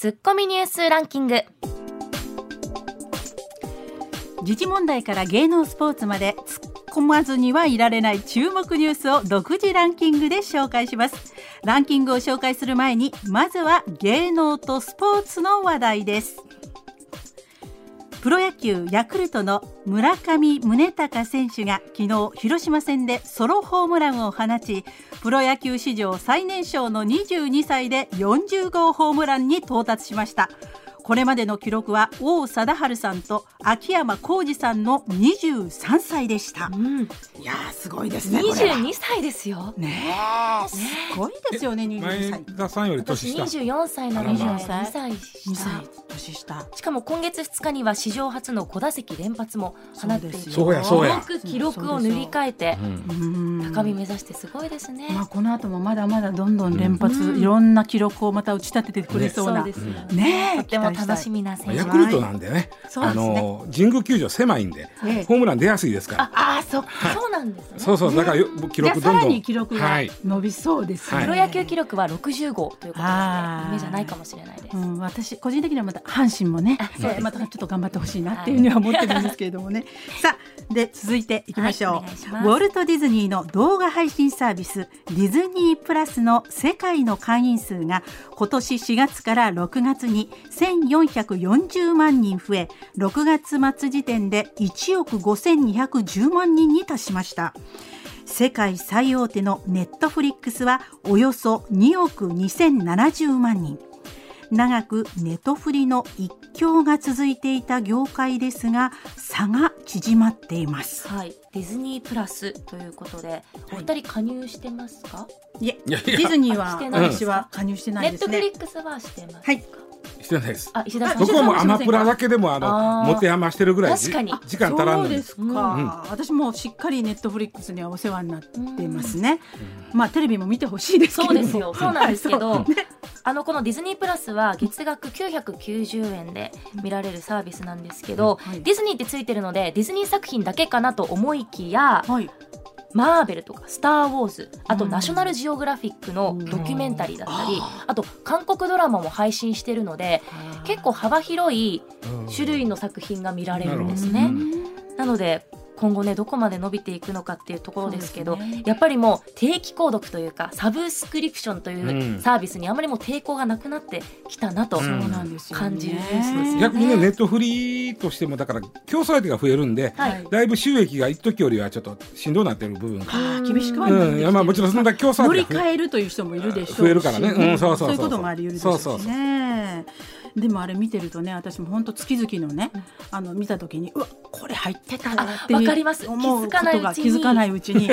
ツッコミニュースランキング。時事問題から芸能スポーツまで突っ込まずにはいられない注目ニュースを独自ランキングで紹介します。ランキングを紹介する前にまずは芸能とスポーツの話題です。プロ野球ヤクルトの村上宗隆選手が昨日広島戦でソロホームランを放ちプロ野球史上最年少の22歳で40号ホームランに到達しました。これまでの記録は王貞治さんと秋山浩二さんの23歳でした、うん、いやーすごいですね22歳ですよ。ねえすごいですよね22歳。前田さんより年私下24歳なので24 2歳歳2下歳年下。しかも今月2日には史上初の5打席連発も放っていてそうやそうや。記録を塗り替えて高み目指してすごいですね、まあこの後もまだまだどんどん連発、うん。いろんな記録をまた打ち立ててくれそうな、そうです。よねえとっても楽しみな選手。ヤクルトなんでね、あそうですね。の神宮球場狭いんで、ええ。ホームラン出やすいですから。ああそそうなんですね。そうそう、だからよ記録どんどん。記録がはい。伸びそうですね、はい。プロ野球記録は60号ということですね夢じゃないかもしれないです、うん、私個人的にはまた阪神もねまたちょっと頑張ってほしいなっていうふうには思ってるんですけれどもね、さあで続いていきましょう、ウォルト・ディズニーの動画配信サービスディズニープラスの世界の会員数が今年4月から6月に1440万人増え6月末時点で1億5210万人に達しました世界最大手のネットフリックスはおよそ2億2070万人長くネトフリの一強が続いていた業界ですが差が縮まっていますはい、ディズニープラスということで、お二人加入してますか？いえいやディズニーは私は加入してないネッですねトフリックスはしてますか？はいしてないです。あ、石田さん。僕はもうアマプラだけでもああのー。持て余してるぐらいじ確かに。時間足らんのに。そうですか、うん。私もしっかりネットフリックスにはお世話になってますね、まあテレビも見てほしいですそうですよ。そうなんですけど、あのこのディズニープラスは月額990円で見られるサービスなんですけど、はい。ディズニーってついてるのでディズニー作品だけかなと思いきや、はいマーベルとかスター・ウォーズあとうん。ナショナルジオグラフィックのドキュメンタリーだったり、あと韓国ドラマも配信してるので結構幅広い種類の作品が見られるんですね。なので今後ねどこまで伸びていくのかっていうところですけどね。やっぱりもう定期購読というかサブスクリプションといううん。サービスにあまりもう抵抗がなくなってきたなと、うん。そうなんですよね。感じるニュースですよ逆にねネットフリーとしてもだから競争相手が増えるんで、はい。だいぶ収益が一時よりはちょっとしんどくなってる部分が。厳しくはなうん、いやまあもちろんそんな競争乗り相手が増え換えるという人もいるでしょうし増えるからね。うんそうそうそういうこともあり得るでしょうしそうそうそうねでもあれ見てるとね私も本当月々のね、あの見た時にうわこれ入ってたわっていうあわかります。思う気づかないうちに。ことが気づかないうちに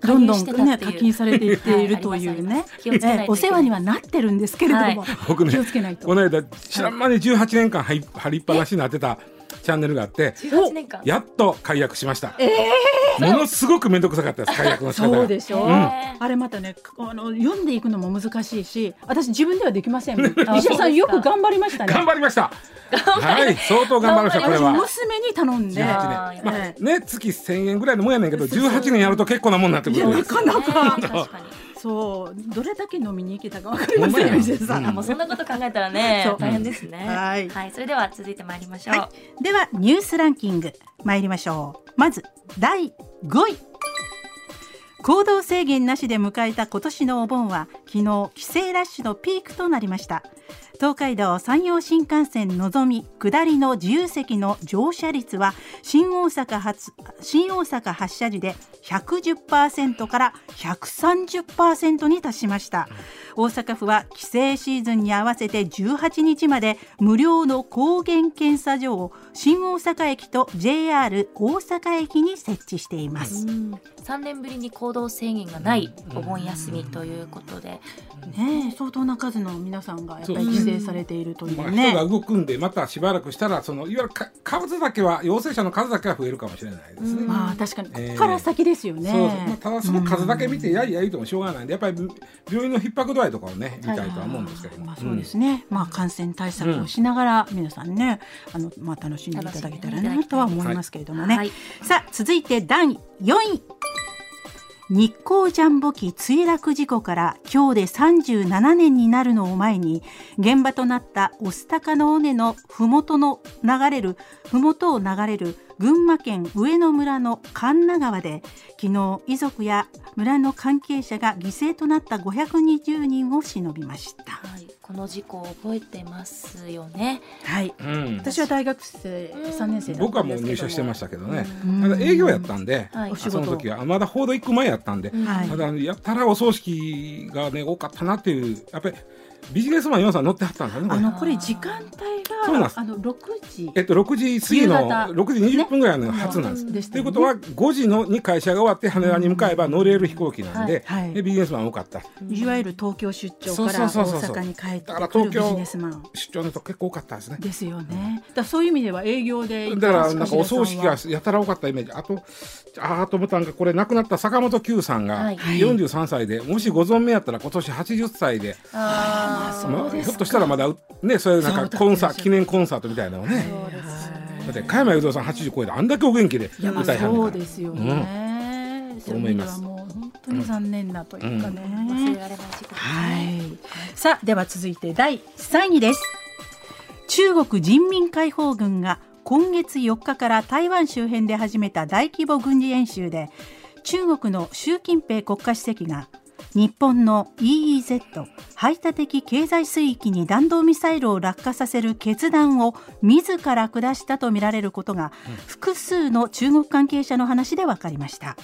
どんどんね課金されていっているとはいいうね、ええお世話にはなってるんですけれども、はい。僕ね気をつけないと。この間知らん間に18年間張りっぱなしになってたチャンネルがあって18年間。やっと解約しました、ものすごく面倒くさかったです解約の仕方が。そうでしょ、う。ん。あれまたねあの読んでいくのも難しいし私自分ではできません。石あ田さんよく頑張りましたね。頑張りました。はい相当頑張りましたこれ私は。娘に頼んで、18あー年、まあえね月1000円ぐらいのもんやねんけど18年やると結構なもんになってくるなかなか。ね確かにそうどれだけ飲みに行けたかわかりませんよ石田さん、うん。あもうそんなこと考えたらね 大変ですね。はい。それでは続いてまいりましょう、はい、ではニュースランキング参りましょう。まず第5位。行動制限なしで迎えた今年のお盆は昨日帰省ラッシュのピークとなりました。東海道山陽新幹線のぞみ下りの自由席の乗車率は新大阪発新大阪発車時で110%から130%に達しました。大阪府は帰省シーズンに合わせて18日まで無料の抗原検査所を新大阪駅と JR 大阪駅に設置しています、うん。3年ぶりに行動制限がないお盆休みということで、ねえ相当な数の皆さんがやっぱりそう。帰省されているといまあ、うね、人が動くんでまたしばらくしたらそのいわゆるか数だけは陽性者の数だけは増えるかもしれないですね。うん。まあ確かにこえー。こから先ですよね、そうそう。まあ、ただその数だけ見てやりやりともしょうがないんでやっぱり病院の逼迫度合いとかをね見たいとは思うんですけども、まあそうですね、まあ感染対策をしながら皆さんね、あのまあ楽しんでいただけたらなとは思いますけれどもね、はい。さあ続いて第4位。日光ジャンボ機墜落事故から今日で37年になるのを前に現場となった御巣鷹の尾根のふもとの流れるふもとを流れる群馬県上野村の神奈川で昨日遺族や村の関係者が犠牲となった520人を偲びました、はい、この事故を覚えてますよね。はい、うん、私は大学生3年生僕はもう入社してましたけどね。ただ営業やったんで、はい、その時はまだ報道行く前やったんで、はい、ただやったらお葬式がね多かったなっていうやっぱりビジネスマン4さん乗ってはったんですよね。あのこれ時間帯があの6時えっと6時過ぎの6時20分ぐらいの初なんです。と、ね、いうことは5時のに会社が終わって羽田に向かえば乗れる飛行機なんで、でビジネスマン多かった。いわゆる東京出張から大阪に帰ってくるビジネスマン。出張の人結構多かったですね。ですよね。だそういう意味では営業でだからなんかお葬式がやたら多かったイメージ。あとああと思ったんがこれ亡くなった坂本九さんが43歳で、もしご存命やったら今年80歳で。あまあ、ひょっとしたらまだねそういうなんかコンサ、記念コンサートみたいなのね。だって加山雄三さん80超えてあんだけお元気で歌いはんそうですよね、うん、そう思います。本当に残念なというかね、忘れられない事故はい。さあでは続いて第3位です。中国人民解放軍が今月4日から台湾周辺で始めた大規模軍事演習で中国の習近平国家主席が日本の EEZ 排他的経済水域に弾道ミサイルを落下させる決断を自ら下したとみられることが、複数の中国関係者の話で分かりました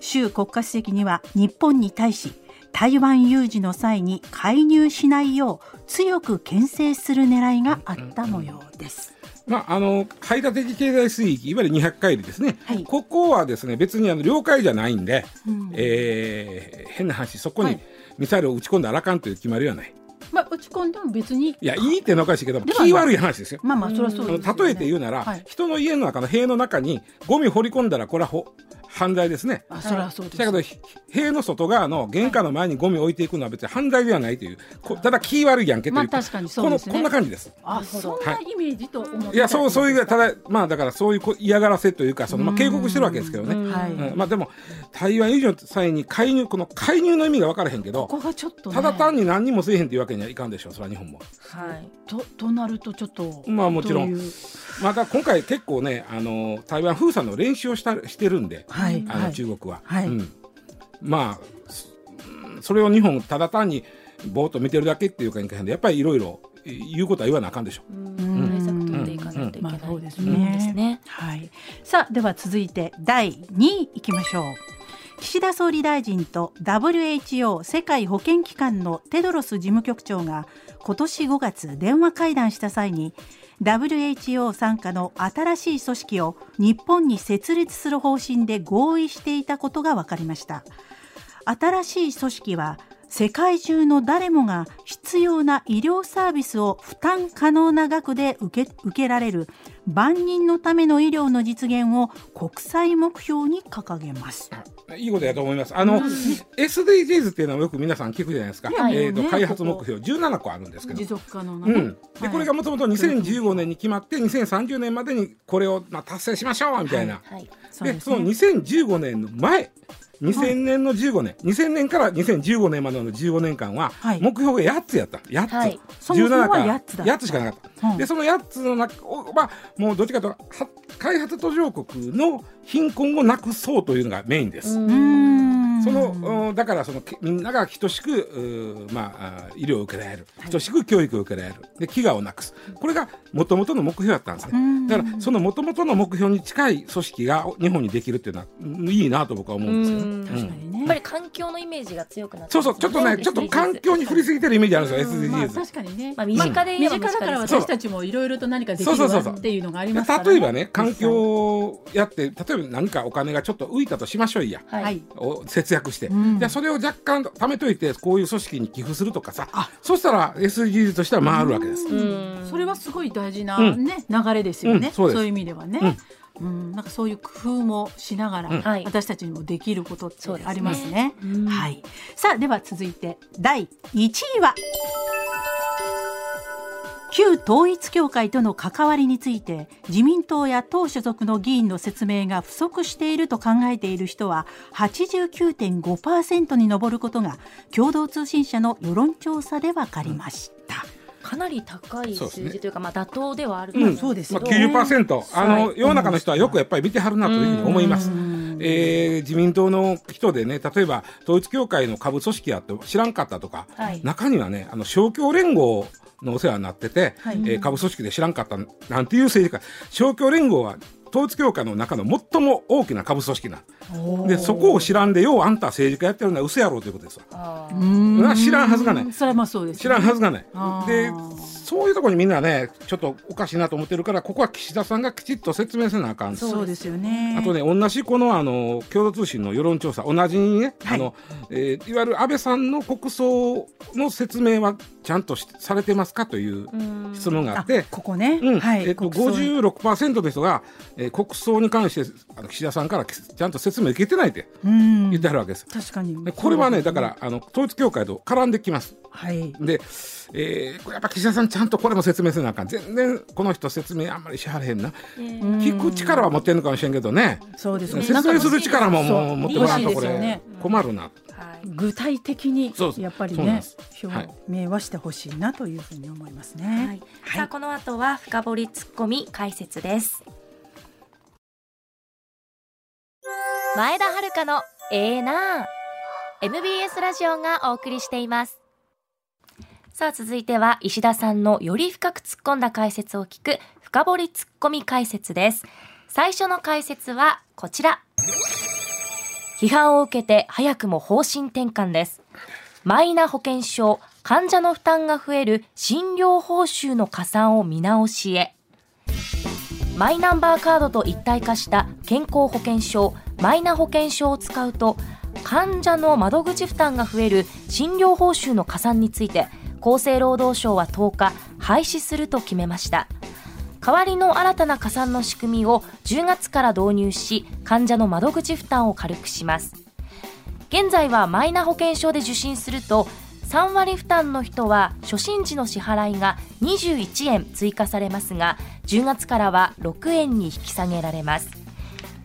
習国家主席には日本に対し台湾有事の際に介入しないよう強く牽制する狙いがあった模様です。まあ、あの排他的経済水域いわゆる200海里ですね、はい、ここはですね別にあの領海じゃないんで、うん、えー、変な話そこにミサイルを撃ち込んだらあかんという決まりはない。まあ、打ち込んでも別に。いや、いいってのおかしいけど、気悪い話ですよ。まあまあ、それはそうね、例えて言うなら、はい、人の家の中の塀の中にゴミ掘り込んだら、これはほ犯罪ですね。あそれはそうです。だけど、塀の外側の玄関の前にゴミを置いていくのは別に犯罪ではないという、ただ気悪いやんけという、まあ、確かにそうです、ね、こんな感じです。あ、そんなイメージと思って、い、や、そう、そういう、ただ、まあ、だからそういう嫌がらせというか、その、まあ、警告してるわけですけどね。はいうん、まあ、でも、台湾有事の際に介入、この介入の意味が分からへんけど、ここがちょっと、ね、ただ単に何にもせえへんというわけにはいかんでしょう、それは日本も。はい。と、となると、ちょっと。まあ、もちろん。また今回結構ね、あの台湾封鎖の練習をしたしてるんで、はい、あの中国は、はい、うん、まあそれを日本ただ単にぼーっと見てるだけっていうかやっぱりいろいろ言うことは言わなあかんでしょ。う。対策取っていかないといけない、そうですね。はい。さあでは続いて第2位いきましょう。岸田総理大臣と WHO 世界保健機関のテドロス事務局長が今年5月電話会談した際に WHO 傘下の新しい組織を日本に設立する方針で合意していたことが分かりました。新しい組織は世界中の誰もが必要な医療サービスを負担可能な額で受け受けられる万人のための医療の実現を国際目標に掲げます。いいことやと思います。あの、うん、SDGs っていうのはよく皆さん聞くじゃないですか。えっ、ー、と、ね、開発目標17個あるんですけど。持続可能な、ね、うん。で、これがもともと2015年に決まって、2030年までにこれをまあ達成しましょうみたいな。はいはい、で、その2015年の前。2000年の15年、2000年から2015年までの15年間は、目標が8つやった。8つ。はい、17か8つしかなかった。で、その8つの中、まあ、もうどっちかというと、開発途上国の貧困をなくそうというのがメインです。そのだからそのみんなが等しくまあ医療を受けられる、等しく教育を受けられる。で飢餓をなくす。これがもともとの目標だったんですね。だからそのもともとの目標に近い組織が日本にできるっていうのはいいなと僕は思うんですよ、ね、やっぱり環境のイメージが強くなって、そうそうちょっとねちょっと環境に振りすぎてるイメージあるんですよ SDGs、まあ、確かにね、まあ、身近で身近だから私たちもいろいろと何かできるっていうのがありますから、ね、例えばね環境やって例えば何かお金がちょっと浮いたとしましょうや、はい、節約して、うん、じゃそれを若干貯めといてこういう組織に寄付するとかさ。そしたら SDGs としては回るわけです。それはすごい大事な、ね流れですよね、そういう意味ではね。うん、なんかそういう工夫もしながら、うん、私たちにもできることってありますね。すね。はい。さあでは続いて第1位は旧統一教会との関わりについて自民党や党所属の議員の説明が不足していると考えている人は89.5%に上ることが共同通信社の世論調査で分かりました。かなり高い数字というか、まあ妥当ではあると思うんですけど、うん、まあ、90%、あの、世の中の人はよくやっぱり見てはるなというふうに思います。えー、自民党の人でね、例えば統一教会の下部組織やって知らんかったとか、はい、中にはね、あの勝共連合のお世話になってて、はい、えー、下部組織で知らんかったなんていう政治家、勝共連合は統一教会の中の最も大きな下部組織な。でそこを知らんでようあんた政治家やってるのは嘘やろうということですわ知らんはずがないそれはまあそうです、ね、知らんはずがないでそういうところにみんなねちょっとおかしいなと思ってるからここは岸田さんがきちっと説明せなあかんそうですよね。あとね同じこのあの共同通信の世論調査同じにね、はい、あのえー、いわゆる安倍さんの国葬の説明はちゃんとされてますかという質問があってここね、うん。はいえっと、56%の人が、えー、国葬に関してあの岸田さんからちゃんと説明受けてないって言ってあるわけです。確かに。これはね。だからあの統一教会と絡んできます。はい、で、えー、やっぱ岸田さんちゃんとこれも説明せなあかん。全然この人説明あんまりしはれへんな。聞く力は持ってるのかもしれんけどね。そうですね。説明する力ももう持ってもらうとこれ困るな。はい。具体的にやっぱりね表明はしてほしいなというふうに思いますね。はい、さあこの後は深掘りツッコミ解説です。前田遥のええな MBS ラジオがお送りしています。さあ続いては石田さんのより深く突っ込んだ解説を聞く深掘りツッコミ解説です。最初の解説はこちら。批判を受けて早くも方針転換です。マイナ保険証、患者の負担が増える診療報酬の加算を見直しへ。マイナンバーカードと一体化した健康保険証、マイナ保険証を使うと、患者の窓口負担が増える診療報酬の加算について、厚生労働省は10日、廃止すると決めました。代わりの新たな加算の仕組みを10月から導入し患者の窓口負担を軽くします。現在はマイナ保険証で受診すると3割負担の人は初診時の支払いが21円追加されますが10月からは6円に引き下げられます。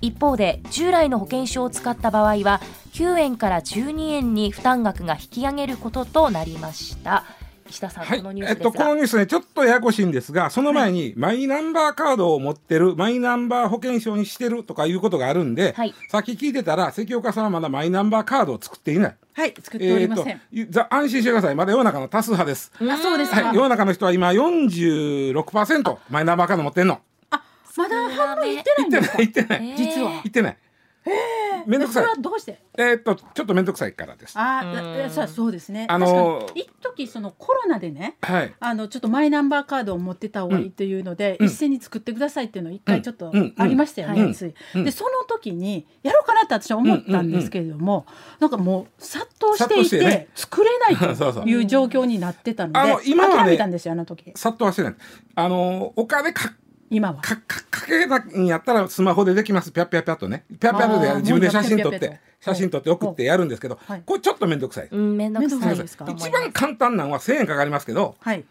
一方で従来の保険証を使った場合は9円から12円に負担額が引き上げることとなりました。岸田さん、はい、このニュースえっと、このニュースね、ちょっとややこしいんですが、その前に、マイナンバーカードを持ってる、マイナンバー保険証にしてるとかいうことがあるんで、はい、さっき聞いてたら、関岡さんはまだマイナンバーカードを作っていない。はい、作っておりません。えー、安心してください。まだ世の中の多数派です。あ、そうですはい、世の中の人は今46%マイナンバーカード持ってんの。あ、まだ半分いってないんですか？いってない。実は。いってない。ええめんどくさい。どうして？えっとちょっとめんどくさいからです。ああ、そうそうですね。あの一時そのコロナでね、はい、あのちょっとマイナンバーカードを持ってた方がいいというので、一斉に作ってくださいっていうの一回ちょっとありましたよね。でその時にやろうかなって私は思ったんですけれども、なんかもう殺到していて作れないという状況になってたので、今はね、殺到はしてない。あのお金か今は。かかかけなにやったらスマホでできます。ぴゃぴゃぴゃとね。ぴゃぴゃで自分で写真撮って写真撮って送ってやるんですけど、はい、これちょっと面倒くさい、うん、面倒くさいですか？一番簡単なのは1000円かかりますけど、はい、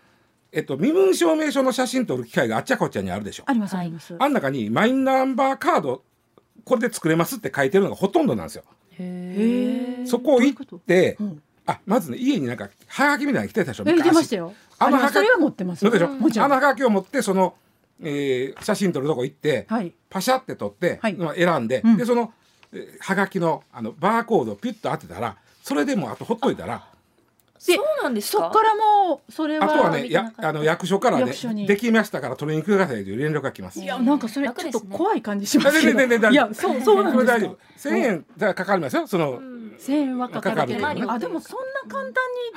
えっと、身分証明書の写真撮る機会があっちゃこっちゃにあるでしょ。ありますあります。あん中にマイナンバーカードこれで作れますって書いてるのがほとんどなんですよ。へそこを行ってあまずね家になんかはがきみたいなの来てたでしょえ出ましたよ。あのはがきは持ってますでしょ、う？ん、あのはがきを持ってそのえー、写真撮るとこ行って、はい、パシャって撮って、はい、選んで、うん、でその、えー、はがきのあのバーコードをピュッと当てたらそれでもあとほっといたらそうなんですか？そこからもうそれはあとはねやあの役所からねできましたから取りに来てくださいという連絡が来ます。いやなんかそれちょっと怖い感じしますけど、いやそうそうなんですか大丈夫。1000円かかりますよ。その、うん。千円はかかるけどあでもそんな簡単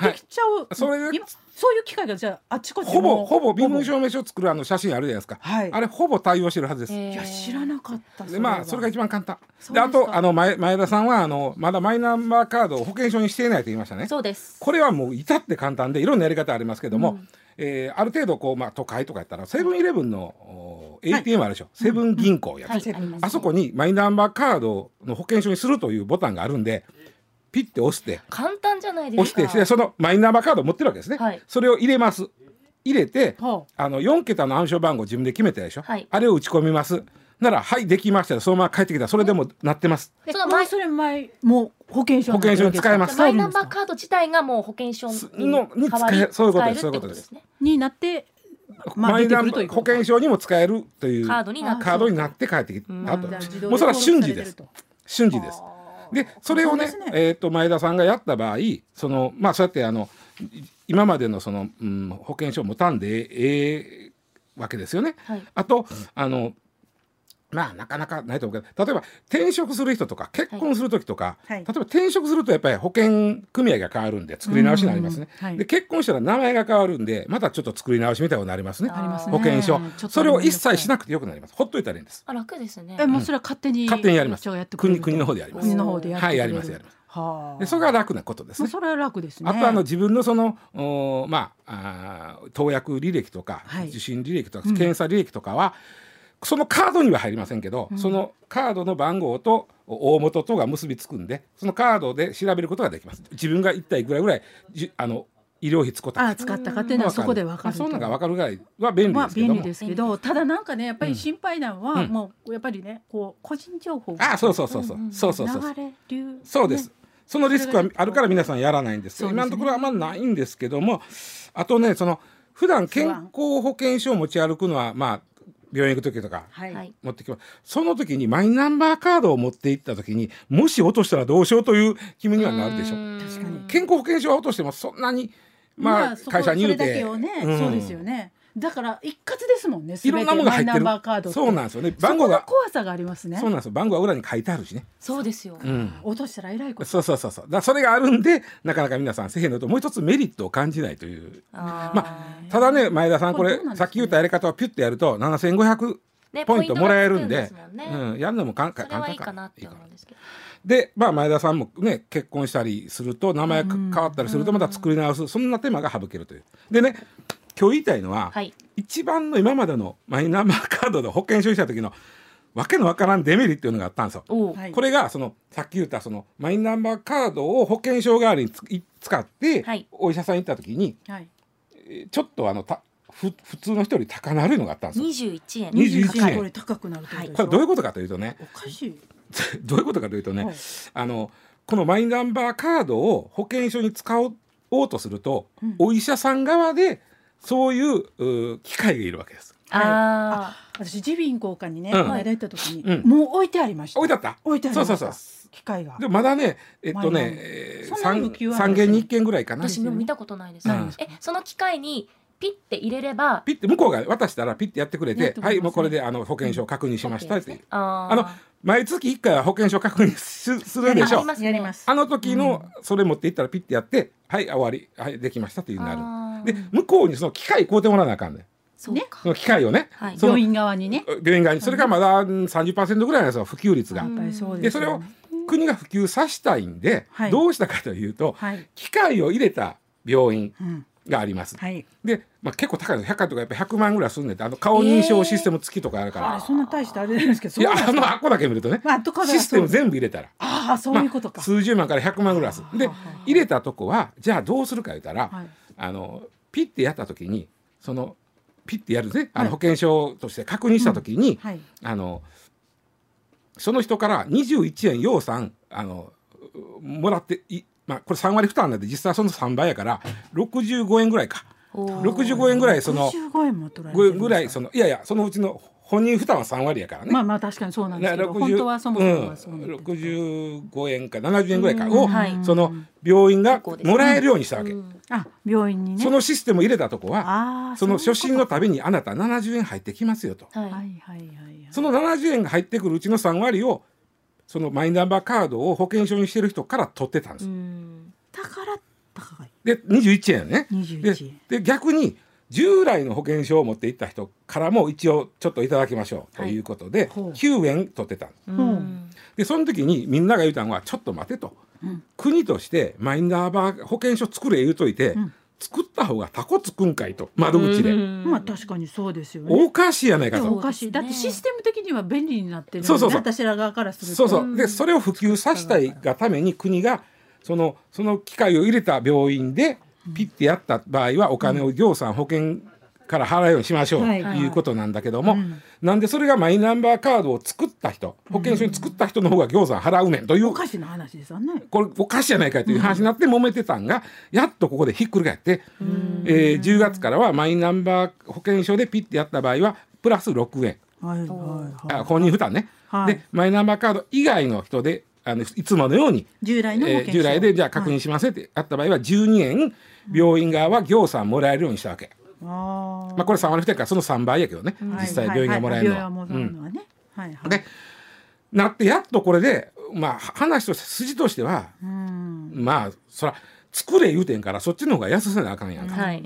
にできちゃう、はい、それそういう機会がじゃああちこちほぼほぼ身分証明書を作るあの写真あるじゃないですか、はい、あれほぼ対応してるはずです、いや知らなかったでまあそれが一番簡単。であとあの前前田さんはあのまだマイナンバーカードを保険証にしていないと言いましたね。そうです。これはもう至って簡単でいろんなやり方ありますけども、うん、えー、ある程度こう、まあ、都会とかやったらセブンイレブンの ATM あるでしょ、はい、セブン銀行やつ、はい、あそこにマイナンバーカードの保険証にするというボタンがあるんでピッて押して。簡単じゃないですか。押してそのマイナンバーカード持ってるわけですね、はい、それを入れます。入れて、あの4桁の暗証番号自分で決めたでしょ、はい、あれを打ち込みます。ならはいできましたそのまま帰ってきた。それでもなってます。その前それ前もう保険証保険証に使えます。マイナンバーカード自体がもう保険証にのに使えそういうことです。そういうことです。になってまあ、マイナンバー保険証にも使えるというカードになカードになって帰ってきたと、もうそれは瞬時です。瞬時ですでそれをね、ね、えーと、前田さんがやった場合そのまあそうやってあの今までのその、うん、保険証を持たんでええわけですよね。はい、あとあのまあなかなかないと思うけど例えば転職する人とか結婚する時とか、はい、例えば転職するとやっぱり保険組合が変わるんで作り直しになりますね、はい、で結婚したら名前が変わるんでまたちょっと作り直しみたいになりますね。保険証それを一切しなくてよくなります。ほっといたらいいんです。あ楽ですね。えもうそれは勝手に、勝手にやります。国国の方でやります。国の方でやはいやりますやります。はあ、でそれが楽なことですね。それは楽ですね。あとあの自分のそのおまああ投薬履歴とか、はい、受診履歴とか、検査履歴とかは、そのカードには入りませんけど、うん、そのカードの番号と大元とが結びつくんでそのカードで調べることができます。自分が一体いくらぐらいあの医療費使ったあ使ったかっていうのはそこで分かるそんなが分かるぐらいは便利ですけど。まあ、便利ですけどただなんかねやっぱり心配なのは、うん、もうやっぱりねこう個人情報あそうそうそうそう、うんうん、そうそうそう。そうです、ね、そのリスクはあるから皆さんやらないんです。けど、ね、今のところはあんまないんですけどもあとねその普段健康保険証を持ち歩くのはまあ病院行く時とか持ってきます、その時にマイナンバーカードを持って行った時にもし落としたらどうしようという気分にはなるでしょ。う確かに。健康保険証は落としてもそんなにまあ会社に言うて、ねうん、そうですよねだから一括ですもんねいろんなものが入ってる。そうなんですよね。番号が怖さがありますね。そうなんですよ。番号は裏に書いてあるしね。そうですよ、うん、落としたらえらいこと。そうそうそうそう。だそれがあるんでなかなか皆さんせへんのともう一つメリットを感じないという。まあただね前田さんこれ、ね、さっき言ったやり方をピュッてやると七千五百ね、ポイントもらえるんで、ね、うん、やるのも簡単かなっか思んですけど。で、まあ、前田さんもね結婚したりすると名前変わったりするとまた作り直す、そんな手間が省けるという。でね今日言いたいのは、はい、一番の今までのマイナンバーカードで保険証した時のわけのわからんデメリっていうのがあったんですよ。これがそのさっき言ったそのマイナンバーカードを保険証代わりに使って、はい、お医者さん行った時に、はい、ちょっとあのたふ普通の人より高なるのがあったんですよ。21円。21円。これ高くなるこれどういうことかというとね。おかしい。どういうことかというとね、はい、あのこのマイナンバーカードを保険証に使おうとすると、うん、お医者さん側でそういうう機械がいるわけです。ああ、私耳鼻咽喉科にね、うん、行った時に、うん、もう置いてありました。置いてあった。置いてありました。そうそうそう。機械が。でもまだね、えっとね、三三件に一件ぐらいかな。私も見たことないです。うん、え、その機械にピッて入れればピッて向こうが渡したらピッてやってくれて、ね、はいもうこれであの保険証確認しましたって。いう、あの毎月1回は保険証確認するでしょ？うやりますあの時のそれ持っていったらピッてやってはい終わりはいできましたっていうなる。で向こうにその機械買うてもらわなあかんねん。その機械をね、はい、病院側にね。病院側に。それがまだ30%ぐらいなんですよ普及率が。でそれを国が普及させたいんで、はい、どうしたかというと、はい、機械を入れた病院、うんがあります。はい、で、まあ、結構高いの。百貨とかやっぱ100万ぐらいすんねんあの顔認証システム付きとかあるから、えー、そんな大してあれなんですけどいやあの箱だけ見るとね、まあ、システム全部入れたら。ああそういうことか、まあ、数十万から100万ぐらいすで入れたとこはじゃあどうするか言ったら、はい、あのピッてやった時にそのピッてやるねあの保険証として確認した時に、はい、あのその人から21円養蚕あのもらっていまあ、これ3割負担なんで実際その3倍やから65円ぐらいか65円ぐらいその65円も取られぐらいそのいやいやそのうちの本人負担は3割やからね。まあまあ確かにそうなんですけど本当はそもそもはそう、うん、65円か70円ぐらいかを、その病院がもらえるようにしたわけ、あ病院にね。そのシステム入れたとこはその初診のたびにあなた70円入ってきますよと、はいはいはい、その70円が入ってくるうちの3割をそのマイナンバーカードを保険証にしてる人から取ってたんです。だから高い。で21円ね。21円で逆に従来の保険証を持っていった人からも一応ちょっといただきましょうということで、はい、9円取ってたん。でその時にみんなが言ったのはちょっと待てと、うん、国としてマイナンバー保険証作れ言うといて、うん、作った方がタコつくんかいと窓口で。まあ確かにそうですよね。おかしいやないかと。おかしいだってシステム的には便利になってるそうそうそう。私ら側からすると。そうそう。でそれを普及させたいがために国がそのその機械を入れた病院でピッてやった場合はお金を行さん保険から払うようにしましょうということなんだけども、なんでそれがマイナンバーカードを作った人保険証に作った人の方が餃子払うねんという、おかしな話ですよね。これおかしいじゃないかという話になって揉めてたんが、やっとここでひっくり返って、えー、10月からはマイナンバー保険証でピッてやった場合はプラス6円、はいはいはい、本人負担ね、はい、でマイナンバーカード以外の人であのいつものように従来の、えー、従来でじゃあ確認しますってあった場合は12円病院側は行さんもらえるようにしたわけ。あまあこれ3割負担からその3倍やけどね、実際病院がもらえるのは。でなってやっとこれでまあ話として筋としては、まあそら作れ言うてんからそっちの方が安せなあかんやんか。はい、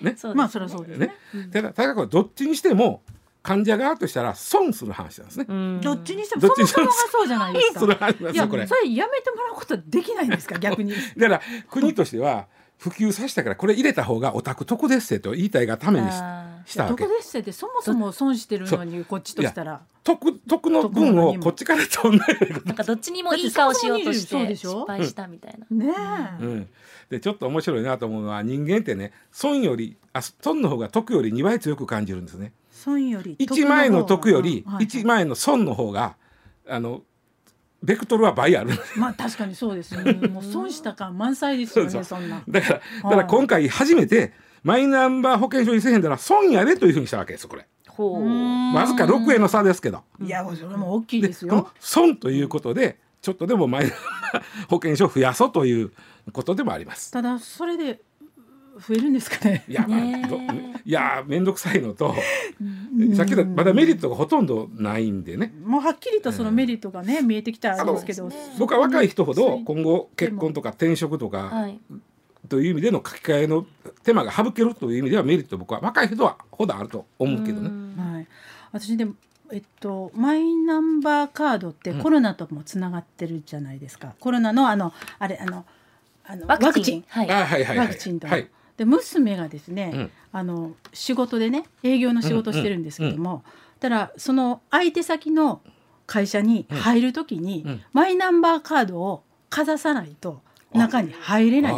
ね、まあそりゃそうですね。ね。ただただこれどっちにしても患者側としたら損する話なんですね。どっちにしてもそもそもがそうじゃないですか。いやそれやめてもらうことはできないんですか？逆に。だから国としては普及させたからこれ入れた方がお宅得ですってと言いたいがためにしたわけ。得ですってそもそも損してるのにこっちとしたら。得得の分をこっちから取んないなんかどっちにもいい顔しようとして失敗したみたいな。ねえ。うんでちょっと面白いなと思うのは人間ってね損よりあ損の方が得より2倍強く感じるんですね。損より1万円の得より1万円の損の方があのベクトルは倍ある。まあ確かにそうですね。もう損した感満載ですよね。そんな。だからだから今回初めてマイナンバー保険証にせへんだら損やでというふうにしたわけですこれ。わずか6円の差ですけど。いやそれも大きいですよ。損ということでちょっとでもマイナンバー保険証を増やそうということでもあります。ただそれで増えるんですかね。いや、まあ、いや面倒くさいのと、さっきまだメリットがほとんどないんでね。もうはっきりとそのメリットがね、見えてきたんですけど、僕は若い人ほど今後結婚とか転職とか。という意味での書き換えの手間が省けるという意味ではメリット僕は若い人はほどあると思うけどね。はい、私でもえっと、マイナンバーカードってコロナともつながってるじゃないですか、うん、コロナのあのあれあのあのワクチン、はい、ワクチンと、はい、で娘がですね、うん、あの仕事でね営業の仕事してるんですけども、ただその相手先の会社に入る時に、マイナンバーカードをかざさないと中に入れない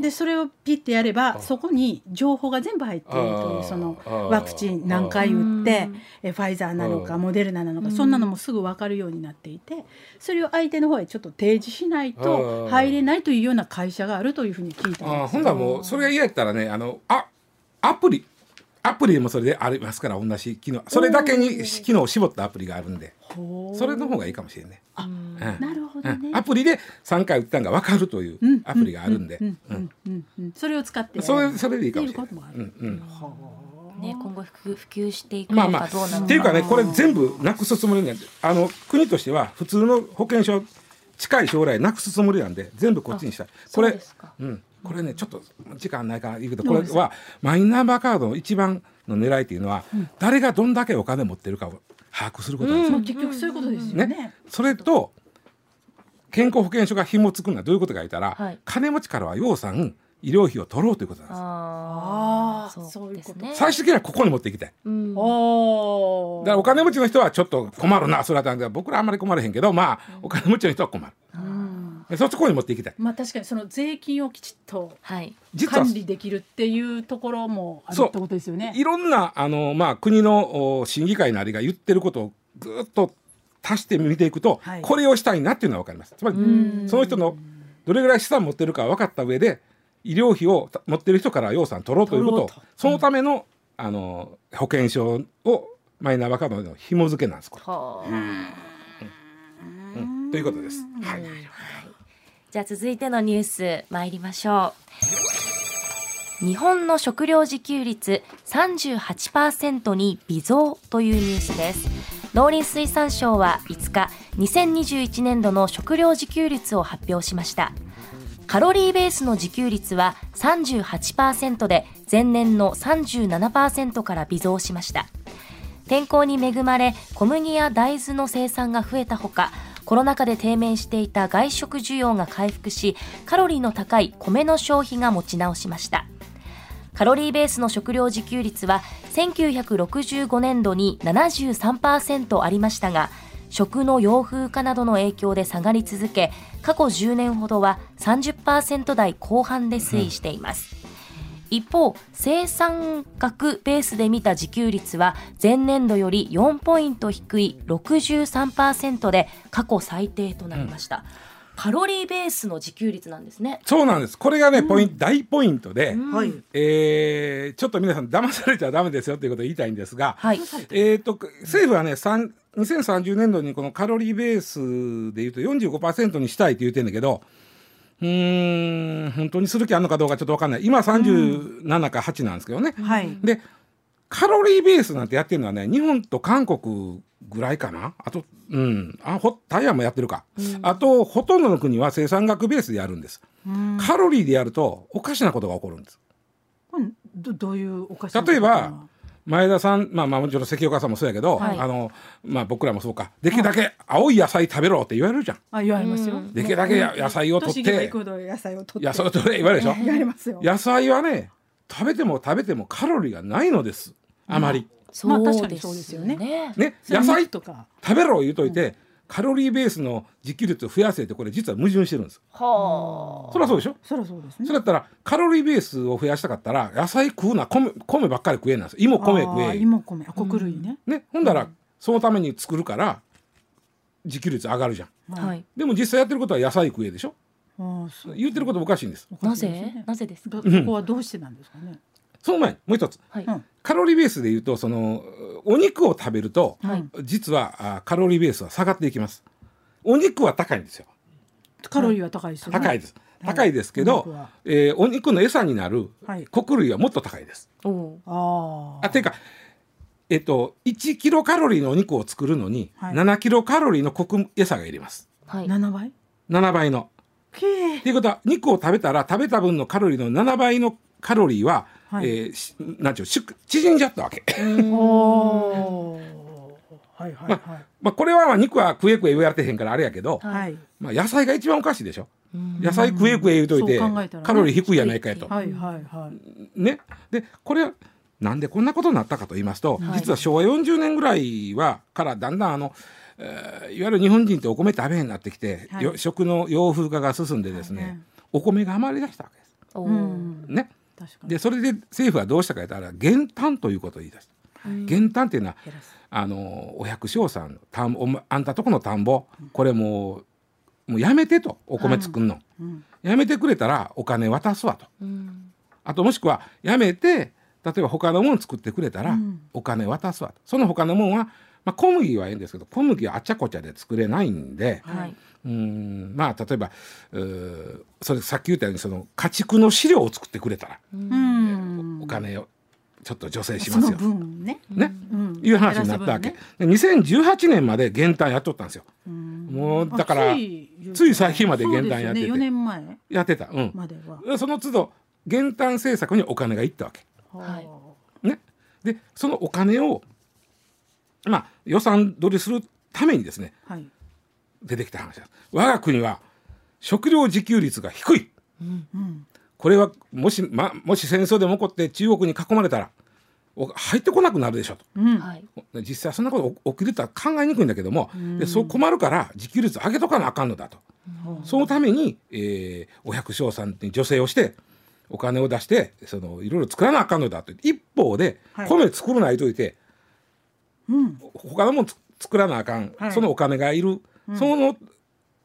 でそれをピッてやればそこに情報が全部入っているというそのワクチン何回打ってえファイザーなのかモデルナなのかそんなのもすぐ分かるようになっていてそれを相手の方へちょっと提示しないと入れないというような会社があるというふうに聞いたんですほんならもうそれが嫌やったらねあのあアプリアプリでもそれでありますから同じ機能。それだけに機能を絞ったアプリがあるんで。それの方がいいかもしれない。あ、なるほどね、アプリで3回打ったんが分かるというアプリがあるんで。それを使って。それそれでいいかもしれない。うん。うん。ね、今後普及していくのかどうなのか、まあまあ、っていうかねこれ全部なくすつもりなんであの国としては普通の保険証近い将来なくすつもりなんで全部こっちにしたい。これうん、これねちょっと時間ないから言うけどこれはマイナンバーカードの一番の狙いっていうのは、うん、誰がどんだけお金持ってるかを把握することなんですよ、結局そういうことですよね。ね。それと健康保険証が紐付くのはどういうことか言ったら、はい、金持ちからは養蚕医療費を取ろうということなんです。ああ、そういうこと。最終的にはここに持っていきたい。うん、だからお金持ちの人はちょっと困るな、それは。僕らあんまり困れへんけど、まあ、お金持ちの人は困る。うん、そっちこに持っていきたい。まあ確かにその税金をきちっと管理できるっていうところもあるってことですよね。いろんなあのまあ国の審議会なりが言ってることをぐっと足して見ていくと、はい、これをしたいなっていうのは分かります。つまりその人のどれぐらい資産持ってるか分かった上で医療費を持ってる人から養蚕取ろうということそのための,、あの保険証をマイナンバーカードの紐付けなんですこれ。はうん、ということです。はい、じゃあ続いてのニュース参りましょう。日本の食料自給率38%に微増というニュースです。農林水産省は5日、2021年度の食料自給率を発表しました。カロリーベースの自給率は38%で前年の37%から微増しました天候に恵まれ小麦や大豆の生産が増えたほかコロナ禍で低迷していた外食需要が回復しカロリーの高い米の消費が持ち直しました。カロリーベースの食料自給率は1965年度に73%ありましたが食の洋風化などの影響で下がり続け過去10年ほどは30%台後半で推移しています、一方生産額ベースで見た自給率は前年度より4ポイント低い63%で過去最低となりました、うん。カロリーベースの自給率なんですね。そうなんです。これがね、ポイント、大ポイントで、はい、えー、ちょっと皆さん騙されちゃダメですよということを言いたいんですが、はい、えっ、と政府はね、三2030年度にこのカロリーベースでいうと45%にしたいって言ってんだけど、うん本当にする気あるのかどうかちょっと分かんない。今37か8なんですけどね、はい、でカロリーベースなんてやってるのはね日本と韓国ぐらいかな。あとうん。あほ台湾もやってるか、うん、あとほとんどの国は生産額ベースでやるんです、カロリーでやるとおかしなことが起こるんです、うん、どどういうおかしな例えば前田さん、まあ、まあもちろん関岡さんもそうやけど、はい、あのまあ、僕らもそうかできるだけ青い野菜食べろって言われるじゃん。あ言われますよ。できるだけ野菜を取って。野菜を取って。野菜を取れ言われるでしょ？言われますよ。野菜はね食べても食べてもカロリーがないのですあまり。まあ確かにそうですよね。ね野菜とか食べろ言うといて。カロリーベースの自給率を増やせってこれ実は矛盾してるんです。はあ。そりゃそうでしょ？そりゃそうですね。それだったらカロリーベースを増やしたかったら野菜食うな米米ばっかり食えなんです。芋米食え。芋米穀類ね。ねほんだら、そのために作るから自給率上がるじゃん。はい。でも実際やってることは野菜食えでしょ？ああ言ってることおかしいんです。なぜ？なぜですか？ここはどうしてなんですかね？その前もう一つ、はい、カロリーベースでいうとそのお肉を食べると、はい、実はカロリーベースは下がっていきます。お肉は高いんですよ。カロリーは高いですよね。高いです。高いですけど、はい、えー、お肉の餌になる穀類はもっと高いです。はい、ああ。ていうか、えっと1キロカロリーのお肉を作るのに、はい、7キロカロリーの穀餌がいります。はい。7倍？7倍の。っていうことは肉を食べたら食べた分のカロリーの7倍のカロリーは、はい、えー、なんちゅう縮んじゃったわけ。おはいはいはい、まあ、まあ、これはまあ肉は食え食え言われてへんからあれやけど、はい、まあ、野菜が一番おかしいでしょ。野菜食え食え言うといて、ね、カロリー低いやないかやと。はいはいはい、ね。でこれなんでこんなことになったかと言いますと、はい、実は昭和40年ぐらいはからだんだんあの、えー、いわゆる日本人ってお米食べへんなってきて、はい、食の洋風化が進んでですね、はい、お米が余り出したわけです。ね、でそれで政府はどうしたか言ったら減反ということを言い出した。減反っていうのはあのお百姓さん田んぼあんたとこの田んぼこれもうもうやめてとお米作るの、うん、やめてくれたらお金渡すわと、うん、あともしくはやめて例えば他のもの作ってくれたらお金渡すわと、その他のもんは、まあ、小麦はいいんですけど小麦はあっちゃこちゃで作れないんで、はい、うんまあ例えばそれさっき言ったようにその家畜の飼料を作ってくれたら、うん、お金をちょっと助成しますよ。ねね、うん、いう話になったわけ。ね、2018年まで減反やっとったんですよ。もうだからつい最近まで減反やってて、ね、年前やってた。うん。その都度減反政策にお金がいったわけ。はい。ね。でそのお金をまあ予算取りするためにですね、はい、出てきた話です。我が国は食料自給率が低い。うんうんこれはもし,、ま、もし戦争でも起こって中国に囲まれたら入ってこなくなるでしょと、うん、実際そんなこと起きるとは考えにくいんだけども、うん、でそう困るから自給率上げとかなあかんのだと、うん、そのために、えー、お百姓さんに助成をしてお金を出してそのいろいろ作らなあかんのだと。一方で、米作るないといて、うん、他のもん作らなあかん、はい、そのお金がいる、その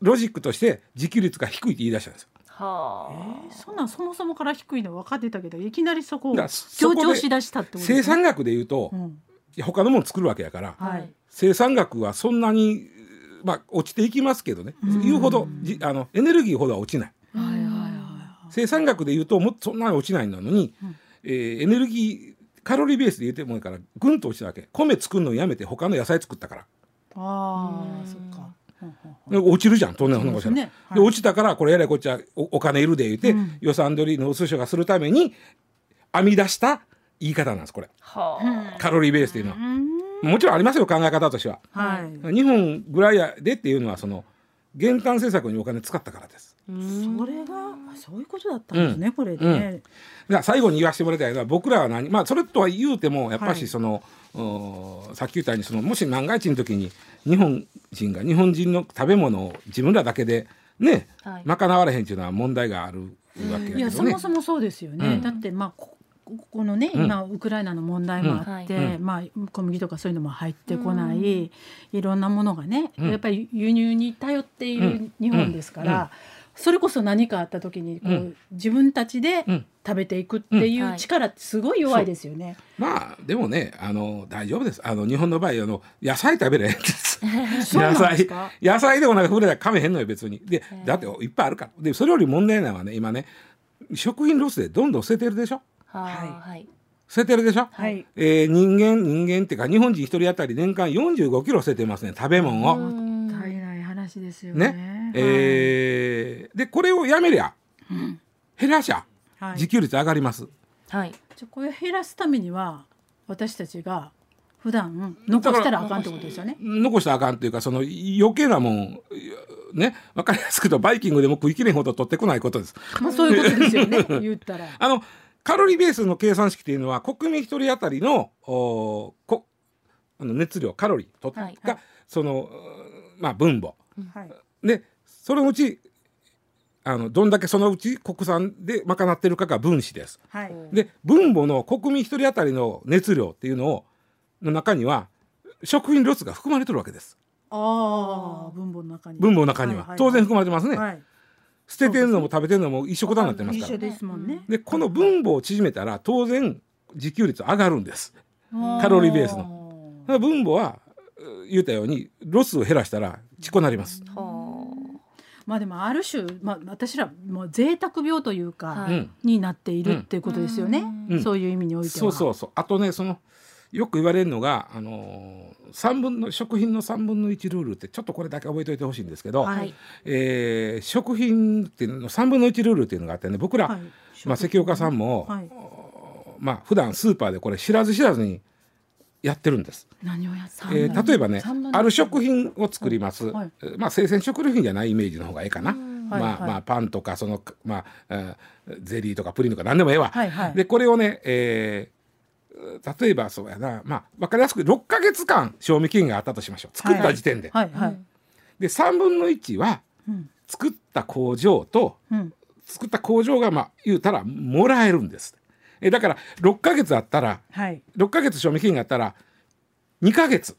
ロジックとして自給率が低いって言い出したんですよ。はあ、えー、そんなんそもそもから低いの分かってたけどいきなりそこを強調しだしたってこと、ね、生産額でいうと、うん、他のもの作るわけやから、はい、生産額はそんなに、まあ、落ちていきますけどね、言うほどじあのエネルギーほどは落ちない。はいはいはい生産額でいうともそんなに落ちないのに、うん、えー、エネルギーカロリーベースで言うてもいいからぐんと落ちたわけ。米作るのをやめて他の野菜作ったから。ああそっか落ちるじゃんトンネルの落ね。はい、で落ちたからこれやれこっちはお金いるで言うて、うん、予算取り農水省がするために編み出した言い方なんですこれ、はあ、カロリーベースっていうのは。もちろんありますよ考え方としては、はい、日本ぐらいやでっていうのはその玄関政策にお金使ったからです。それがそういうことだったんですね、うん、これね。うん、最後に言わせてもらいたいのは僕らは何まあそれとは言うてもやっぱしその、はい、さっき言ったようにそのもし万が一の時に日本人が日本人の食べ物を自分らだけでね、はい、賄われへんっていうのは問題があるわけやけど、ね、いやそもそもそうですよね、うん、だってまあここのね、今ウクライナの問題もあって、うん、まあ小麦とかそういうのも入ってこない、いろんなものがね、やっぱり輸入に頼っている日本ですから、それこそ何かあった時にこう、自分たちで食べていくっていう力ってすごい弱いですよね。まあでもねあの大丈夫です。あの日本の場合あの野菜食べれ。野菜。野菜でもなんか触れたら噛めへんのよ別に。でだっていっぱいあるから。でそれより問題なのはね今ね食品ロスでどんどん捨ててるでしょ？はい。捨ててるでしょ、はいえー、人間人間っていうか日本人一人当たり年間45キロ捨ててますね食べ物を。足りない話ですよね。ねえー、でこれをやめりゃ、うん、減らしゃ、はい、自給率上がります。はい、じゃこれ減らすためには私たちが普段残したらあかんってことですよね。残したらあかんっていうかその余計なもんね分かりやすくとバイキングでも食いきれんほど取ってこないことです。まあそういうことですよね 言ったら。あのカロリーベースの計算式っていうのは国民一人当たりのおこあの熱量カロリーと、はい、がそのまあ分母、はい、でそのうちあのどんだけそのうち国産で賄ってるかが分子です。はい、で分母の国民一人当たりの熱量っていうのをの中には食品ロスが含まれてるわけです。ああ分母の中に。分母の中には、はいはい、当然含まれてますね。はい捨ててるのも食べてるのも一緒ことになってますから。ですもんね。でこの分母を縮めたら当然自給率上がるんです。カロリーベースの。分母は言ったようにロスを減らしたらちこなります。まあでもある種、まあ、私らもう贅沢病というか、はい、になっているっていうことですよね、うん、そういう意味においては。そうそうそうあとねそのよく言われるのが、あのー、3分の食品の3分の1ルールってちょっとこれだけ覚えておいてほしいんですけど、はい、えー、食品っていうの3分の1ルールっていうのがあってね僕ら、はい、まあ、関岡さんも、はい、まあ普段スーパーでこれ知らず知らずにやってるんです。何をやえー、例えばねある食品を作ります、はい、まあ生鮮食料品じゃないイメージの方がいいかな。まあ、まあパンとかそのまあゼリーとかプリンとか何でもええわ。はいはい、でこれをね、え例えばそうやな、まあ、分かりやすく6か月間賞味期限があったとしましょう。作った時点で。はい。はい、で3分の1は作った工場と、うん、作った工場がまあ言うたらもらえるんです。えだから6か月あったら、はい、6か月賞味期限があったら2か月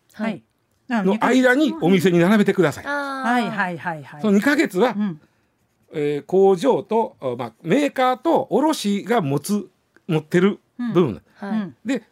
の間にお店に並べてください。はいはいはいはい。その2か月は、うん、えー、工場と、まあ、メーカーと卸が持つ持ってる部分、うん。はい、で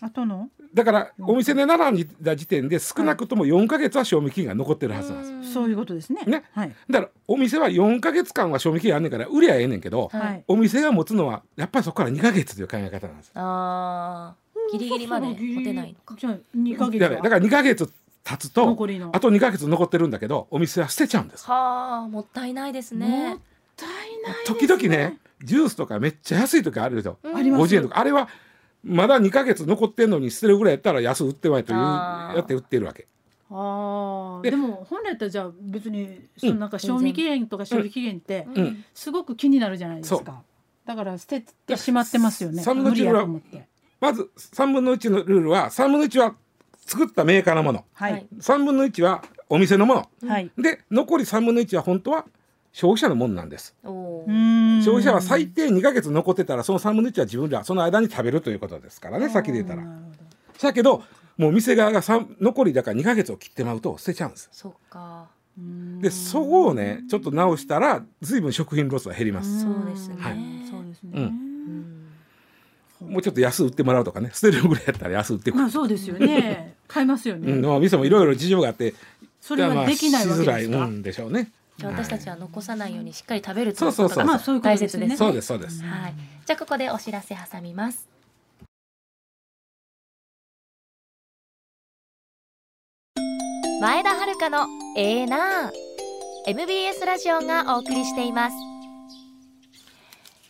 あとの？だからお店で並んだ時点で少なくとも4か月は賞味期限が残ってるはずなんです。そういうことですね。ね、はい、だからお店は4か月間は賞味期限あんねんから売りゃええねんけど、はい、お店が持つのはやっぱりそこから2か月という考え方なんです。ああ、ギリギリまで持てないのか。じゃあ2ヶ月だから2か月経つとあと2か月残ってるんだけどお店は捨てちゃうんです。はあ、もったいないですね。もったいない、ね、時々ね、ジュースとかめっちゃ安い時あるでしょ。あります。50円とか。あれはまだ2か月残ってんのに捨てるぐらいやったら安売ってないというやって売ってるわけ。あでも本来だったらじゃあ別にそのなんか賞味期限とか消費期限ってすごく気になるじゃないですか、だから捨ててしまってますよね。3分の1はまず3分の1のルールは3分の1は作ったメーカーのもの、はい、3分の1はお店のもの、はい、で残り3分の1は本当は消費者のもんなんです。消費者は最低2か月残ってたらその3分の1は自分らその間に食べるということですからね先で言ったら。だけどもう店側が残りだから2か月を切ってまうと捨てちゃうんです。そか。でそこをねちょっと直したら随分食品ロスは減ります。そうですね。はい、そうですね。うん。もうちょっと安売ってもらうとかね捨てるぐらいやったら安売ってまあそうですよね。買いますよね、うん、まあ店もいろいろ事情があってそれはできないわけですか、まあ、しづらいんでしょうねじゃ私たちは残さないようにしっかり食べるということが大切ですね。そうですそうです。はい。じゃあここでお知らせ挟みます。前田遥のええな MBS ラジオがお送りしています。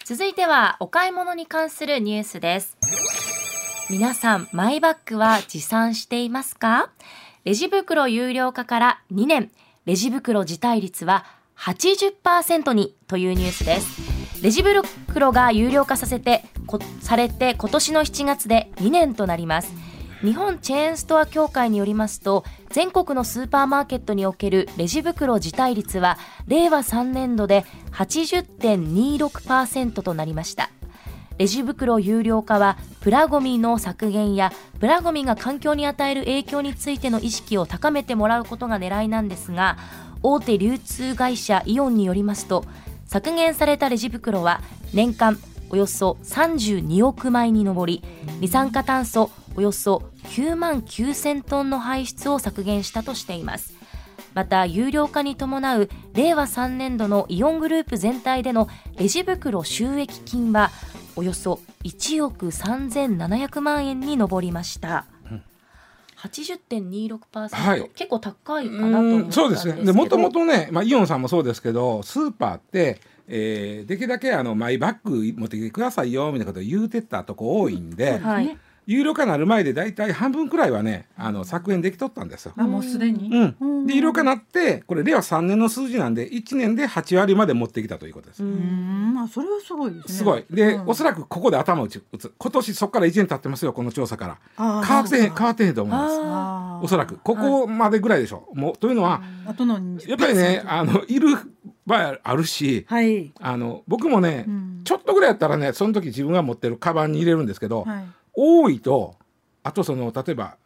続いてはお買い物に関するニュースです。皆さん、マイバッグは持参していますか？レジ袋有料化から2年。レジ袋辞退率は80%にというニュースです。レジ袋が有料化させて、されて今年の7月で2年となります。日本チェーンストア協会によりますと全国のスーパーマーケットにおけるレジ袋辞退率は令和3年度で80.26%となりましたレジ袋有料化はプラゴミの削減やプラゴミが環境に与える影響についての意識を高めてもらうことが狙いなんですが大手流通会社イオンによりますと削減されたレジ袋は年間およそ32億枚に上り二酸化炭素およそ9万9000トンの排出を削減したとしています。また有料化に伴う令和3年度のイオングループ全体でのレジ袋収益金はおよそ1億3700万円に上りました。80.26%、はい、結構高いかなと思っそうですね。でもともとね、まあ、イオンさんもそうですけどスーパーってえー、できるだけあのマイバッグ持ってきてくださいよみたいなことを言うてたとこ多いんで、はい、有料化なる前で大体半分くらいはねあの削減できとったんですよ。あもうすでに、うん、で有料化なってこれ令和3年の数字なんで1年で8割まで持ってきたということです。うん。まあそれはすごいですね。すごい。で、うん、おそらくここで頭打ち打つ。今年そこから1年経ってますよこの調査から。変わってへん変わってへんと思います。おそらくここまでぐらいでしょう。もうというのはやっぱりねあのいる場合あるし、はい、あの僕もね、うん、ちょっとぐらいやったらねその時自分が持ってるカバンに入れるんですけど、はい、多いとあとその例えば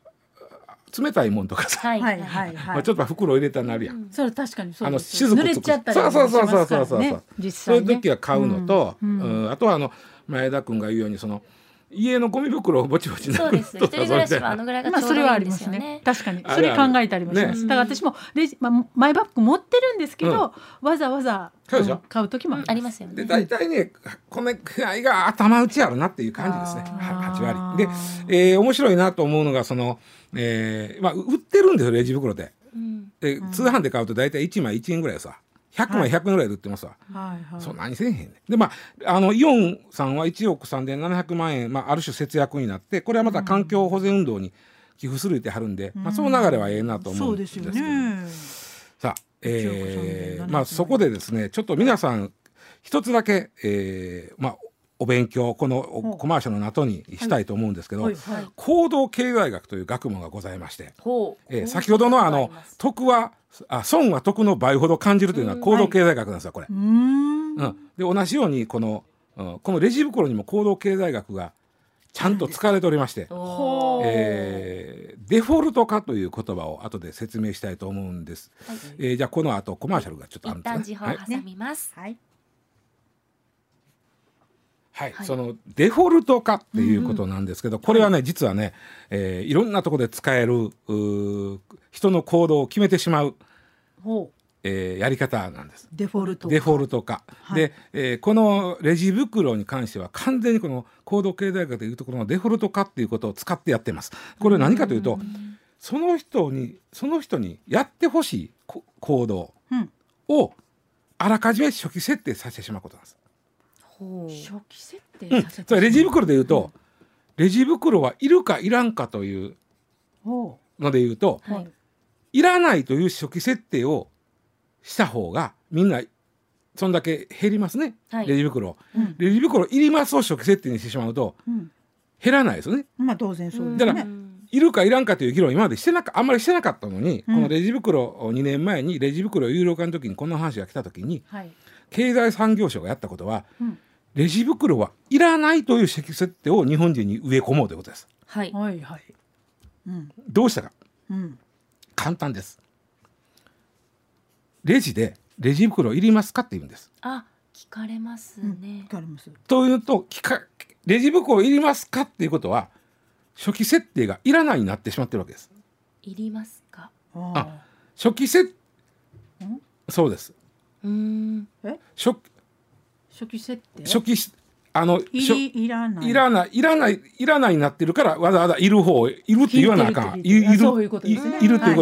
冷たいもんとかさ、はい。はいはい。まあ、ちょっと袋入れたらなるやん、うん、それ確かにそうあの雫つく。そうそうそうそうそうそう、ね、そういう時は買うのと、うん。うん、あとはあの前田君が言うようにその家のゴミ袋をぼちぼちそうです一人暮らしはあのぐらいがちょうどいいんですよね,、まあ、それはありますね。確かに。それ考えたりもします、ね、だから私もレジ、まあ、マイバッグ持ってるんですけど、うん、わざわざ買う時もありますよね。で大体ねこのくらいが頭打ちあるなっていう感じですね。8割。で、えー、面白いなと思うのがその、えーまあ、売ってるんですよレジ袋で、うん、で通販で買うと大体1枚1円ぐらいさ100万100円ぐらいで売ってますわ、はいはい、そう何せえへんねでまああのイオンさんは1億3700万円、まあ、ある種節約になってこれはまた環境保全運動に寄付するってはるんで、うん、まあ、その流れはええなと思うんですけど、ね、さあ、えーまあ、そこでですねちょっと皆さん一つだけ、えーまあ、お勉強このコマーシャルの後にしたいと思うんですけど、はい。はい。はい、行動経済学という学問がございまして、えー、先ほどのあの徳はあ損は得の倍ほど感じるというのは行動経済学なんですよこれ。うん、で同じようにこの、うん、このレジ袋にも行動経済学がちゃんと使われておりまして、えー、デフォルト化という言葉を後で説明したいと思うんです。はい、えー、じゃあこの後コマーシャルがちょっとあるんですね。一旦時報挟みます。はい。はい、そのデフォルト化っていうことなんですけど、うん、これはね実はね、えー、いろんなところで使える人の行動を決めてしまう。えー、やり方なんです。デフォルトデフォルト化、はい、で、えー、このレジ袋に関しては完全にこの行動経済学でいうところのデフォルト化っていうことを使ってやってます。これは何かというとその人にその人にやってほしい行動をあらかじめ初期設定させてしまうことなんです初期設定させて、うん、レジ袋で言うと、レジ袋はいるかいらんかというので言うと、はい、いらないという初期設定をした方がみんなそんだけ減りますね、はい、レジ袋、うん、レジ袋いりますを初期設定にしてしまうと、うん、減らないですよね。まあ当然そうですね。だからいるかいらんかという議論今までしてなかあんまりしてなかったのに、うん、このレジ袋2年前にレジ袋有料化の時にこの話が来た時に、はい、経済産業省がやったことは、うんレジ袋はいらないという席設定を日本人に植え込もうということです。はい、はいはいうん、どうしたか、うん、簡単です。レジでレジ袋いりますかって言うんです。あ、聞かれますね。聞かれます。というと、聞かレジ袋いりますかっていうことは初期設定がいらないになってしまってるわけです。いりますか？あ、初期設そうです。うん。え？初初期設定？初期あのいらない。いらないいらないいらないになってるからわざわざいる方いるって言わなあかん。いるいるっていうこと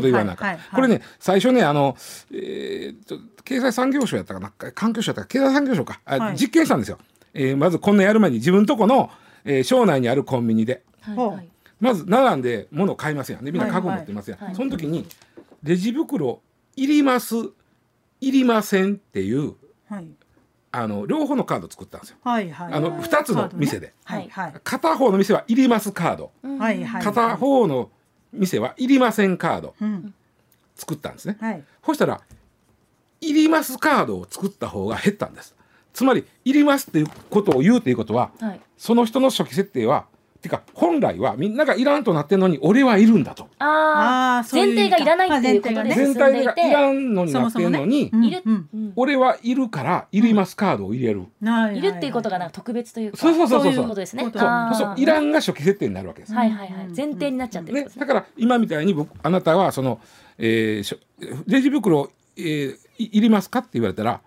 言わなあかん、これね最初ねあの、えー、経済産業省やったかな？環境省やったか経済産業省か、はい、実験したんですよ、えー、まずこんなやる前に自分とこの、えー、省内にあるコンビニで、はい、まず並んで物を買いますやんでみんな家具持ってますやん、はいはい、その時にレジ袋いりますいりませんっていう、はいあの両方のカード作ったんですよ。はいはい、あの2つの店で、ねはい。はい、片方の店はいりますカード、はいはい、片方の店はいりませんカード、うん、作ったんですね。はい、そしたらいりますカードを作った方が減ったんです。つまりいりますっていうことを言うということは、はい、その人の初期設定はてか本来はみんながいらんとなってるのに俺はいるんだと。ああ前提がいらないっていうことで全体がいらんのになってるのに、ね。うん、俺はいるからいりますカードを入れる。いるっていうことがなんか特別というか。そうそうそうそうそう。いうことですね。そうそういらんが初期設定になるわけです。はいはいはい。前提になっちゃってる、ね、だから今みたいに僕あなたはその、えー、レジ袋、えー、いりますかって言われたら。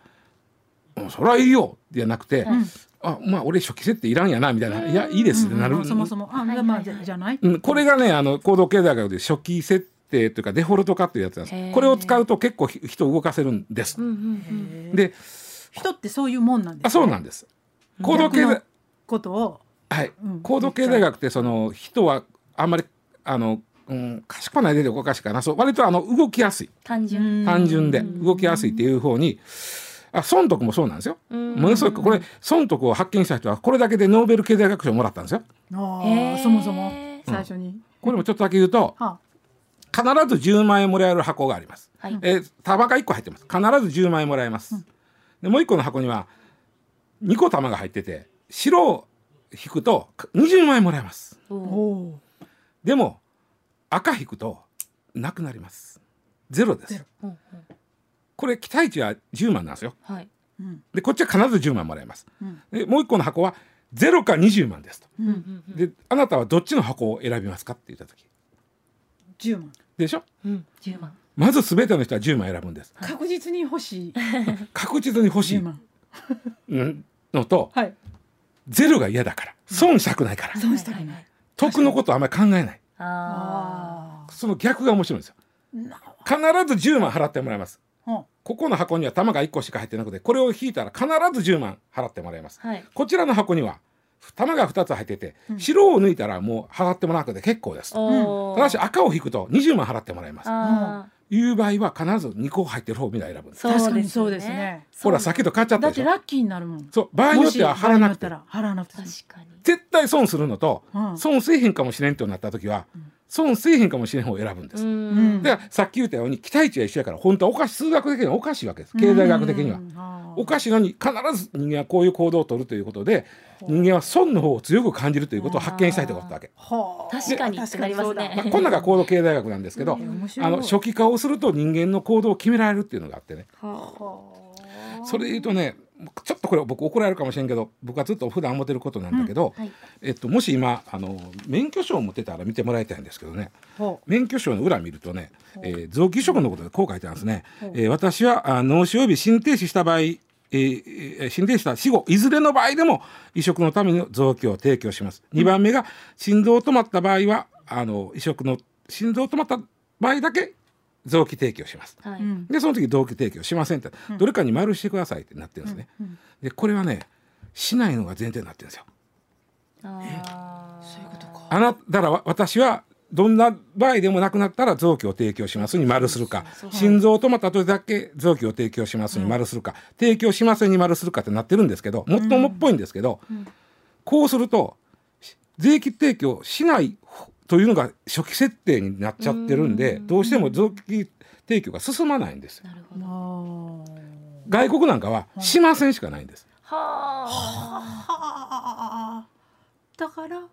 それはいいよじゃなくて、うん、あまあ俺初期設定いらんやなみたいな「いやいいです」ってなる、そもそも。あまあじゃない、うん、これがねあの行動経済学で初期設定というかデフォルト化っていうやつなんです。これを使うと結構人を動かせるんです、で人ってそういうもんなんです、ね、あそうなんです。行動経済ことを。はい、行動経済学ってその人はあんまりあのうん、賢くないでおかしいかな。そう割とあの動きやすい。単純。単純で動きやすいっていう方にあ損得もそうなんですよ。ものすごくこれ損得を発見した人はこれだけでノーベル経済学賞をもらったんですよ。あそもそも最初に、うん、これもちょっとだけ言うと、はあ、必ず10万円もらえる箱があります。はい、えー、玉が1個入ってます。必ず10万円もらえます。うん、でもう1個の箱には2個玉が入ってて白を引くと20万円もらえます。でも赤引くとなくなります。ゼロです。うんうんこれ期待値は10万なんですよ。はい、でこっちは必ず10万もらえます。うん、でもう一個の箱は0か20万ですと。うん、であなたはどっちの箱を選びますかって言った時。10万。でしょ、うん、10万。まず全ての人は10万選ぶんです。確実に欲しい。確実に欲しい。のと、はい、ゼロが嫌だから。損したくないから、損したくない。得のことあんまり考えない。あその逆が面白いんですよ。必ず10万払ってもらいますここの箱には玉が1個しか入ってなくてこれを引いたら必ず10万払ってもらいます、はい、こちらの箱には玉が2つ入ってて、白を抜いたらもう払ってもらわなくて結構です、うん、ただし赤を引くと20万払ってもらいます。いう場合は必ず2個入ってる方をみんな選ぶ確かにそうですね。ほら先と買っちゃったでしょ。だってラッキーになるもん。そう場合によっては払わなくて払わなくて確かに。絶対損するのと、うん、損せえへんかもしれんとなった時は、うん損せえへんかもしれん方を選ぶんです。だからさっき言ったように期待値は一緒やから本当はおかしい数学的にはおかしいわけです経済学的には。おかしいのに必ず人間はこういう行動を取るということで人間は損の方を強く感じるということを発見したいということだけ。確かにってなりますね。まあ、こんなが行動経済学なんですけど、あの初期化をすると人間の行動を決められるっていうのがあってね。それで言うとねちょっとこれ僕怒られるかもしれんけど僕はずっと普段思ってることなんだけど、うんはい、えっと、もし今あの免許証を持ってたら見てもらいたいんですけどね。免許証の裏見るとね、えー、臓器移植のことでこう書いてあるんですね。えー、私は脳死及び心停止した場合えー、心停止した死後いずれの場合でも移植のための臓器を提供します。2番目が心臓止まった場合はあの移植の心臓止まった場合だけ臓器提供します、はい、でその時臓器提供しませんって、どれかに丸してくださいってなってるんですね、でこれはねしないのが前提になってるんですよ。あそういうことか。あなだから私はどんな場合でもなくなったら臓器を提供しますに丸するか、心臓止まった時だけ臓器を提供しますに丸するか、提供しませんに丸するかってなってるんですけどもっともっぽいんですけど、こうすると税金提供しないというのが初期設定になっちゃってるんでどうしても臓器提供が進まないんです。なるほど外国なんかはしませんしかないんです。はあ。だから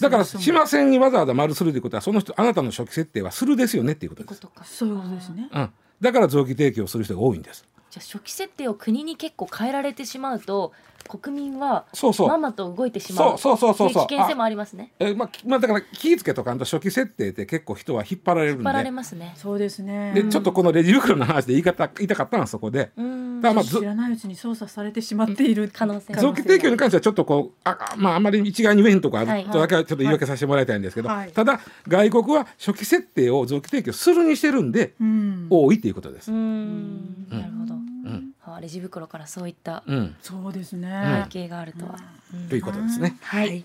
だからしませんにわざわざ丸するということはその人あなたの初期設定はするですよねっていうことです。そういうことですね。うん。だから臓器提供する人が多いんです。じゃあ初期設定を国に結構変えられてしまうと国民はそうそう。ままと動いてしまうそうそうそうそう危険性もありますね。えまあ、まあだから気ぃつけとかんと初期設定って結構人は引っ張られるんで。引っ張られますね。そうですね。でちょっとこのレジ袋の話で言い方言いたかったのはそこで。だまあ知らないうちに操作されてしまっている可能性臓器提供に関してはちょっとこうあまああんまり一概に言えんとこある。とだけはちょっと言い訳させてもらいたいんですけど、はい、ただ外国は初期設定を臓器提供するにしてるんで、うん、多いっていうことです。うん。なるほどレジ袋からそういった、そうですね。背景があるとは、ということですね。はい